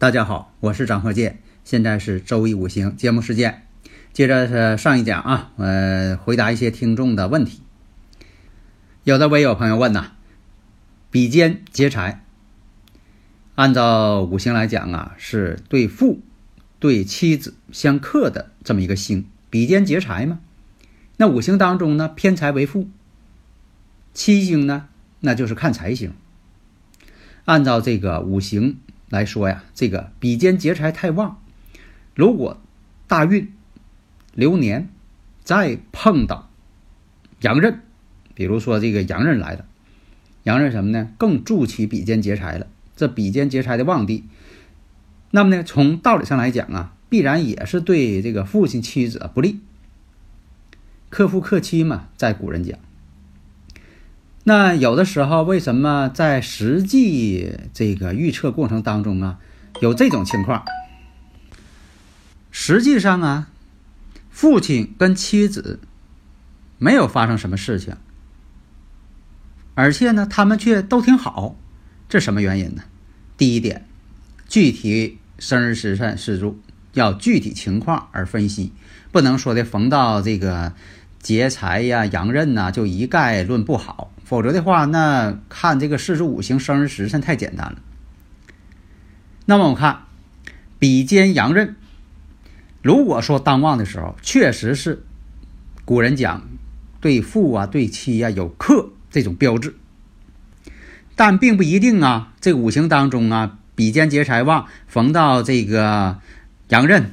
大家好，我是张鹤剑，现在是周易五行节目时间。接着是上一讲啊，呃，回答一些听众的问题。有的微友朋友问呐，比肩劫财，按照五行来讲啊，是对父、对妻子相克的这么一个星，比肩劫财嘛。那五行当中呢，偏财为父，七星呢，那就是看财星。按照这个五行。来说呀，这个比肩劫财太旺，如果大运流年再碰到阳刃，比如说这个阳刃来了，阳刃什么呢？更助其比肩劫财了。这比肩劫财的旺地，那么呢，从道理上来讲啊，必然也是对这个父亲妻子不利，克夫克妻嘛，在古人讲。那有的时候，为什么在实际这个预测过程当中啊，有这种情况？实际上啊，父亲跟妻子没有发生什么事情，而且呢，他们却都挺好，这什么原因呢？第一点，具体生日时辰时柱要具体情况而分析，不能说的逢到这个劫财呀、阳刃呐，就一概论不好。否则的话，那看这个四柱五行生日时辰太简单了。那么我看比肩阳刃，如果说当旺的时候，确实是古人讲对父啊、对妻啊有克这种标志，但并不一定啊。这五行当中啊，比肩劫财旺逢到这个阳刃，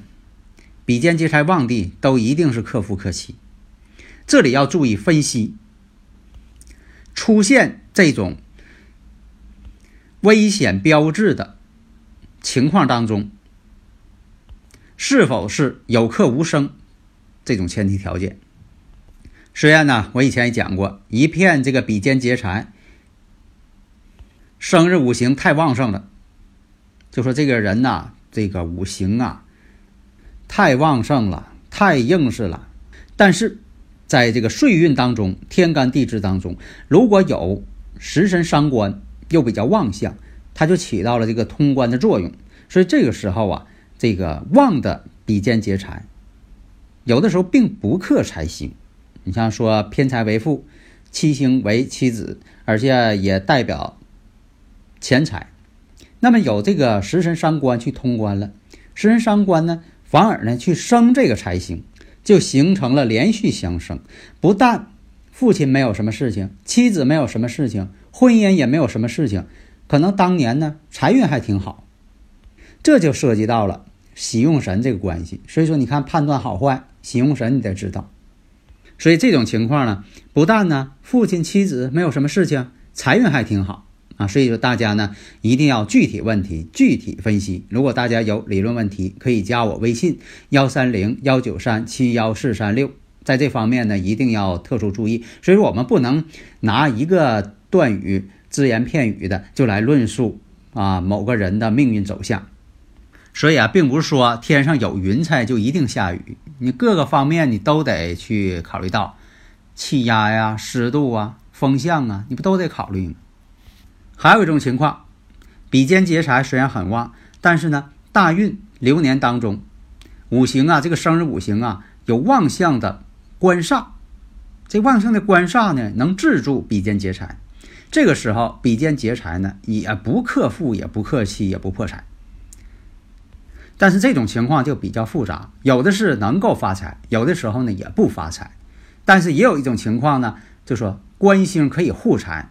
比肩劫财旺地都一定是克父克妻。这里要注意分析。出现这种危险标志的情况当中，是否是有克无生？这种前提条件。虽然呢，我以前也讲过，一片这个比肩劫财，生日五行太旺盛了，就说这个人呐，这个五行啊太旺盛了，太硬实了，但是。在这个岁运当中，天干地支当中，如果有食神伤官又比较旺相，它就起到了这个通关的作用。所以这个时候啊，这个旺的比肩劫财，有的时候并不克财星。你像说偏财为父，七星为妻子，而且也代表钱财。那么有这个食神伤官去通关了，食神伤官呢，反而呢去生这个财星。就形成了连续相生，不但父亲没有什么事情，妻子没有什么事情，婚姻也没有什么事情，可能当年呢财运还挺好，这就涉及到了喜用神这个关系。所以说，你看判断好坏，喜用神你得知道。所以这种情况呢，不但呢父亲妻子没有什么事情，财运还挺好。啊，所以说大家呢一定要具体问题具体分析。如果大家有理论问题，可以加我微信幺三零幺九三七幺四三六，在这方面呢一定要特殊注意。所以说我们不能拿一个断语只言片语的就来论述啊某个人的命运走向。所以啊，并不是说天上有云彩就一定下雨，你各个方面你都得去考虑到，气压呀、湿度啊、风向啊，你不都得考虑吗？还有一种情况，比肩劫财虽然很旺，但是呢，大运流年当中，五行啊，这个生日五行啊，有旺相的官煞，这旺相的官煞呢，能制住比肩劫财。这个时候，比肩劫财呢，也不克父，也不克妻，也不破财。但是这种情况就比较复杂，有的是能够发财，有的时候呢也不发财。但是也有一种情况呢，就说官星可以护财。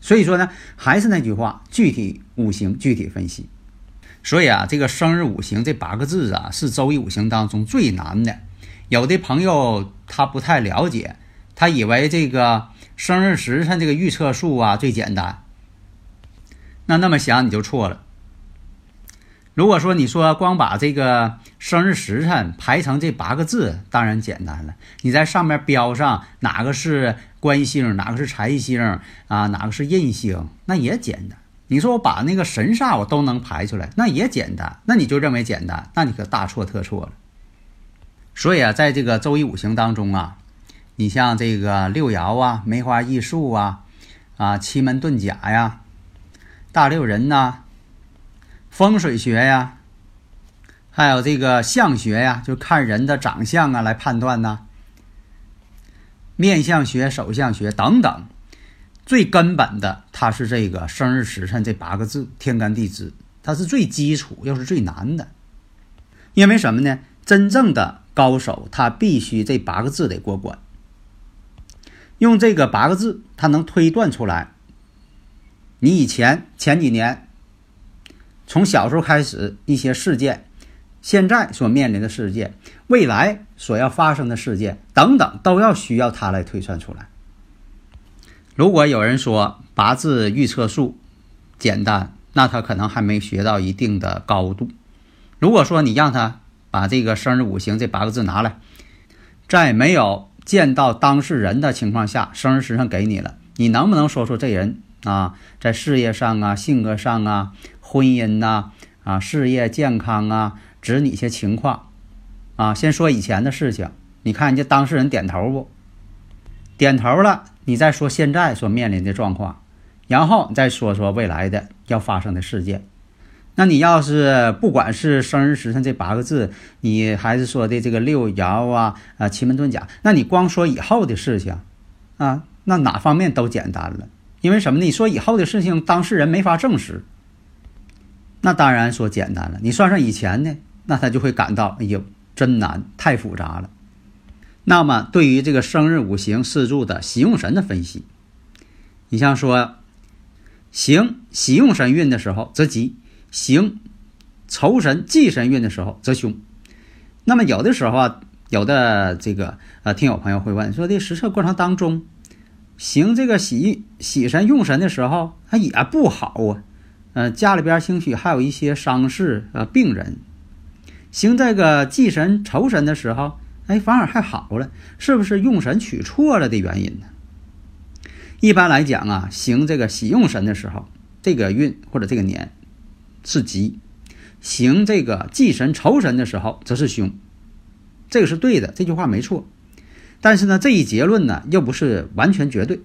所以说呢，还是那句话，具体五行具体分析。所以啊，这个生日五行这八个字啊，是周易五行当中最难的。有的朋友他不太了解，他以为这个生日时辰这个预测数啊最简单。那那么想你就错了。如果说你说光把这个生日时辰排成这八个字，当然简单了。你在上面标上哪个是官星，哪个是财星啊，哪个是印星，那也简单。你说我把那个神煞我都能排出来，那也简单。那你就认为简单，那你可大错特错了。所以啊，在这个周易五行当中啊，你像这个六爻啊、梅花易数啊、啊奇门遁甲呀、大六壬呐。风水学呀，还有这个相学呀，就看人的长相啊来判断呐。面相学、手相学等等，最根本的，它是这个生日时辰这八个字，天干地支，它是最基础，又是最难的。因为什么呢？真正的高手，他必须这八个字得过关。用这个八个字，他能推断出来，你以前前几年。从小时候开始，一些事件，现在所面临的事件，未来所要发生的事件等等，都要需要他来推算出来。如果有人说八字预测术简单，那他可能还没学到一定的高度。如果说你让他把这个生日五行这八个字拿来，在没有见到当事人的情况下，生日时辰给你了，你能不能说出这人啊，在事业上啊，性格上啊？婚姻呐，啊，事业健康啊，指你一些情况，啊，先说以前的事情，你看人家当事人点头不？点头了，你再说现在所面临的状况，然后你再说说未来的要发生的事件。那你要是不管是生日时辰这八个字，你还是说的这个六爻啊，啊，奇门遁甲，那你光说以后的事情，啊，那哪方面都简单了，因为什么呢？你说以后的事情，当事人没法证实。那当然说简单了，你算算以前呢，那他就会感到哎呦真难，太复杂了。那么对于这个生日五行四柱的喜用神的分析，你像说行喜用神运的时候则吉，行仇神忌神运的时候则凶。那么有的时候啊，有的这个呃听友朋友会问说，这实测过程当中行这个喜喜神用神的时候，它也不好啊。呃，家里边兴许还有一些伤势，呃，病人行这个忌神仇神的时候，哎，反而还好了，是不是用神取错了的原因呢？一般来讲啊，行这个喜用神的时候，这个运或者这个年是吉；行这个忌神仇神的时候则是凶，这个是对的，这句话没错。但是呢，这一结论呢又不是完全绝对，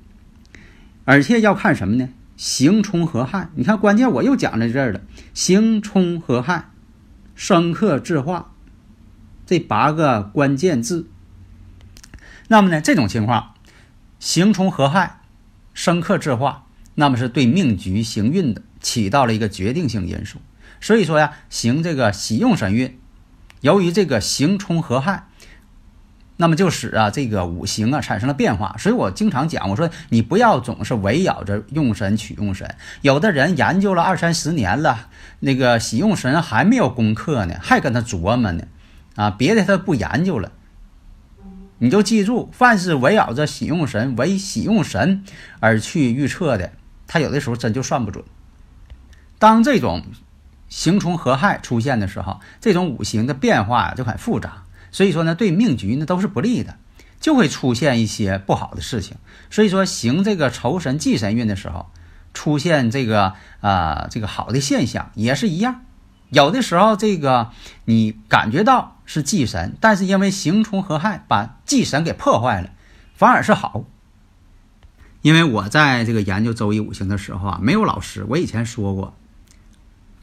而且要看什么呢？刑冲合害，你看关键我又讲在这儿了。刑冲合害，生克制化，这八个关键字。那么呢，这种情况，刑冲合害，生克制化，那么是对命局行运的起到了一个决定性因素。所以说呀，行这个喜用神运，由于这个刑冲合害。那么就使啊这个五行啊产生了变化，所以我经常讲，我说你不要总是围绕着用神取用神。有的人研究了二三十年了，那个喜用神还没有攻克呢，还跟他琢磨呢，啊，别的他不研究了。你就记住，凡是围绕着喜用神为喜用神而去预测的，他有的时候真就算不准。当这种行冲合害出现的时候，这种五行的变化就很复杂。所以说呢，对命局呢都是不利的，就会出现一些不好的事情。所以说，行这个仇神忌神运的时候，出现这个啊这个好的现象也是一样。有的时候这个你感觉到是忌神，但是因为行冲合害把忌神给破坏了，反而是好。因为我在这个研究周易五行的时候啊，没有老师，我以前说过。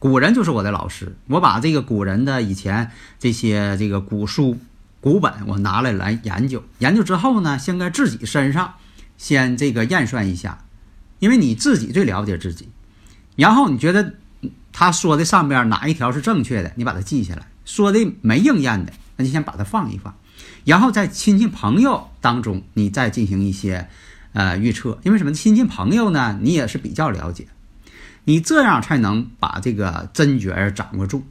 古人就是我的老师，我把这个古人的以前这些这个古书、古本我拿来来研究，研究之后呢，先在自己身上先这个验算一下，因为你自己最了解自己。然后你觉得他说的上边哪一条是正确的，你把它记下来；说的没应验的，那就先把它放一放。然后在亲戚朋友当中，你再进行一些呃预测，因为什么？亲戚朋友呢，你也是比较了解。你这样才能把这个真诀掌握住。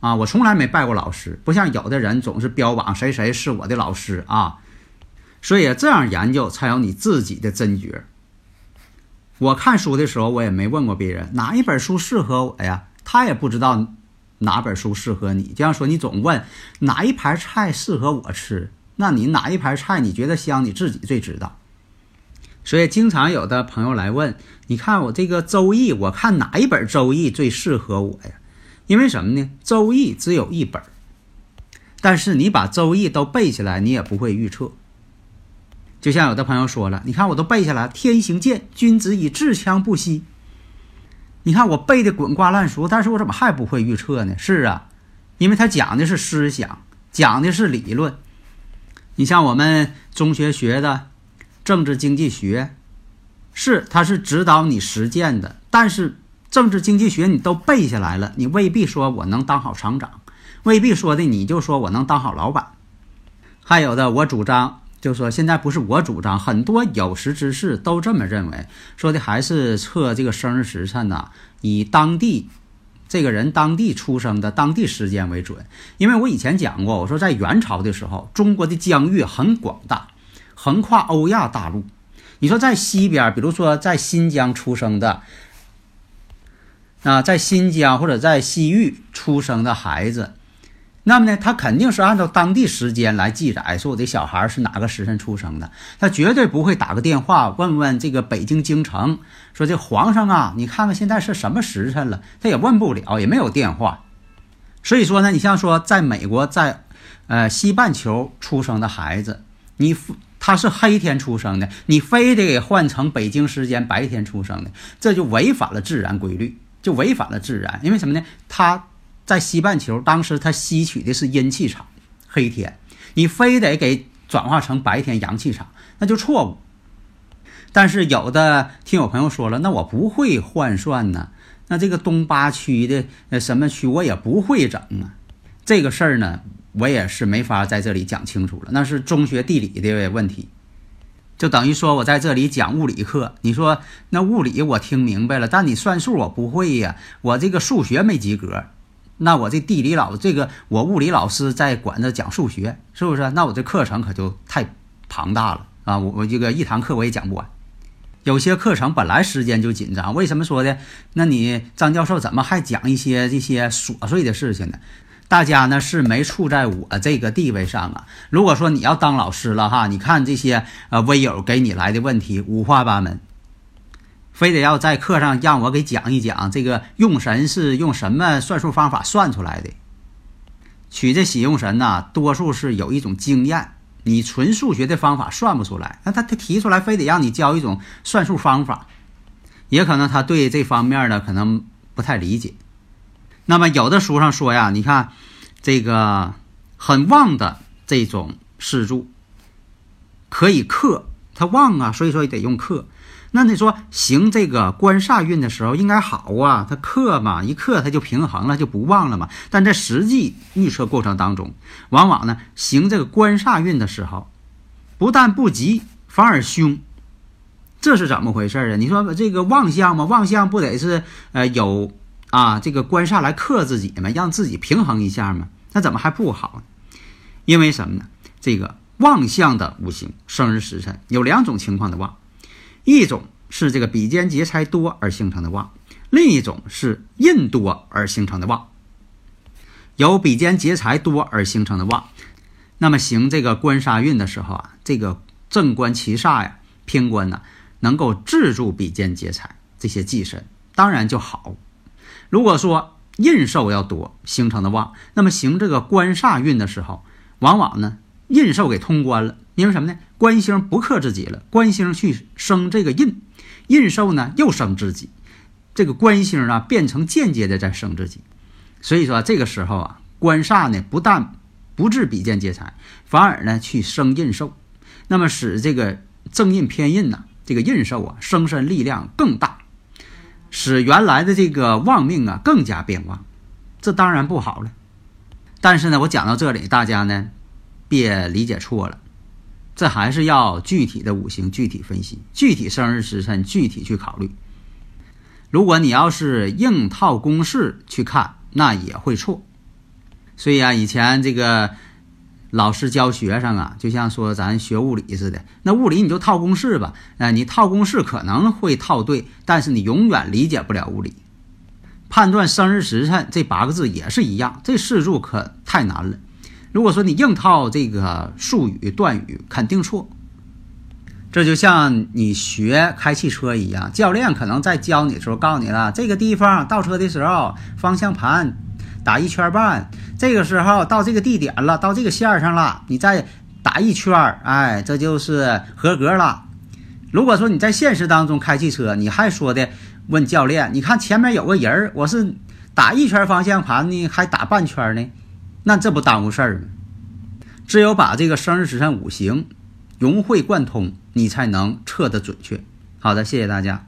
啊，我从来没拜过老师，不像有的人总是标榜谁谁是我的老师啊。所以这样研究才有你自己的真诀。我看书的时候，我也没问过别人哪一本书适合我呀，他也不知道哪本书适合你。就像说你总问哪一盘菜适合我吃，那你哪一盘菜你觉得香，你自己最知道。所以经常有的朋友来问，你看我这个《周易》，我看哪一本《周易》最适合我呀？因为什么呢？《周易》只有一本，但是你把《周易》都背下来，你也不会预测。就像有的朋友说了，你看我都背下来，“天行健，君子以自强不息。”你看我背的滚瓜烂熟，但是我怎么还不会预测呢？是啊，因为他讲的是思想，讲的是理论。你像我们中学学的政治经济学，是它是指导你实践的，但是政治经济学你都背下来了，你未必说我能当好厂长，未必说的你就说我能当好老板。还有的，我主张。就说现在不是我主张，很多有识之士都这么认为，说的还是测这个生日时辰呐，以当地这个人当地出生的当地时间为准。因为我以前讲过，我说在元朝的时候，中国的疆域很广大，横跨欧亚大陆。你说在西边，比如说在新疆出生的啊，在新疆或者在西域出生的孩子。那么呢，他肯定是按照当地时间来记载，说我的小孩是哪个时辰出生的，他绝对不会打个电话问问这个北京京城，说这皇上啊，你看看现在是什么时辰了，他也问不了，也没有电话。所以说呢，你像说在美国，在呃西半球出生的孩子，你他是黑天出生的，你非得给换成北京时间白天出生的，这就违反了自然规律，就违反了自然，因为什么呢？他。在西半球，当时它吸取的是阴气场，黑天，你非得给转化成白天阳气场，那就错误。但是有的听有朋友说了，那我不会换算呢，那这个东八区的呃什么区我也不会整啊，这个事儿呢，我也是没法在这里讲清楚了，那是中学地理的问题，就等于说我在这里讲物理课，你说那物理我听明白了，但你算数我不会呀，我这个数学没及格。那我这地理老这个我物理老师在管着讲数学，是不是？那我这课程可就太庞大了啊！我我这个一堂课我也讲不完。有些课程本来时间就紧张，为什么说的？那你张教授怎么还讲一些这些琐碎的事情呢？大家呢是没处在我这个地位上啊。如果说你要当老师了哈，你看这些呃微友给你来的问题五花八门。非得要在课上让我给讲一讲这个用神是用什么算术方法算出来的？取这喜用神呐，多数是有一种经验，你纯数学的方法算不出来。那他他提出来，非得让你教一种算术方法，也可能他对这方面呢可能不太理解。那么有的书上说呀，你看这个很旺的这种四柱可以克，它旺啊，所以说得用克。那你说行这个官煞运的时候应该好啊，他克嘛，一克他就平衡了，就不旺了嘛。但在实际预测过程当中，往往呢行这个官煞运的时候，不但不吉，反而凶，这是怎么回事啊？你说这个旺相嘛，旺相不得是呃有啊这个官煞来克自己嘛，让自己平衡一下嘛？那怎么还不好？因为什么呢？这个旺相的五行生日时辰有两种情况的旺。一种是这个比肩劫财多而形成的旺，另一种是印多而形成的旺。有比肩劫财多而形成的旺，那么行这个官杀运的时候啊，这个正官七煞呀、偏官呢，能够制住比肩劫财这些忌神，当然就好。如果说印寿要多形成的旺，那么行这个官煞运的时候，往往呢印寿给通关了。因为什么呢？官星不克自己了，官星去生这个印，印寿呢又生自己，这个官星啊变成间接的在生自己，所以说这个时候啊，官煞呢不但不治比肩劫财，反而呢去生印寿，那么使这个正印偏印呢，这个印寿啊生身力量更大，使原来的这个旺命啊更加变旺，这当然不好了。但是呢，我讲到这里，大家呢别理解错了。这还是要具体的五行具体分析，具体生日时辰具体去考虑。如果你要是硬套公式去看，那也会错。所以啊，以前这个老师教学生啊，就像说咱学物理似的，那物理你就套公式吧。啊，你套公式可能会套对，但是你永远理解不了物理。判断生日时辰这八个字也是一样，这四柱可太难了。如果说你硬套这个术语断语，肯定错。这就像你学开汽车一样，教练可能在教你的时候告诉你了，这个地方倒车的时候方向盘打一圈半，这个时候到这个地点了，到这个线上了，你再打一圈哎，这就是合格了。如果说你在现实当中开汽车，你还说的问教练，你看前面有个人，我是打一圈方向盘呢，还打半圈呢，那这不耽误事儿吗？只有把这个生日时辰五行融会贯通。你才能测得准确。好的，谢谢大家。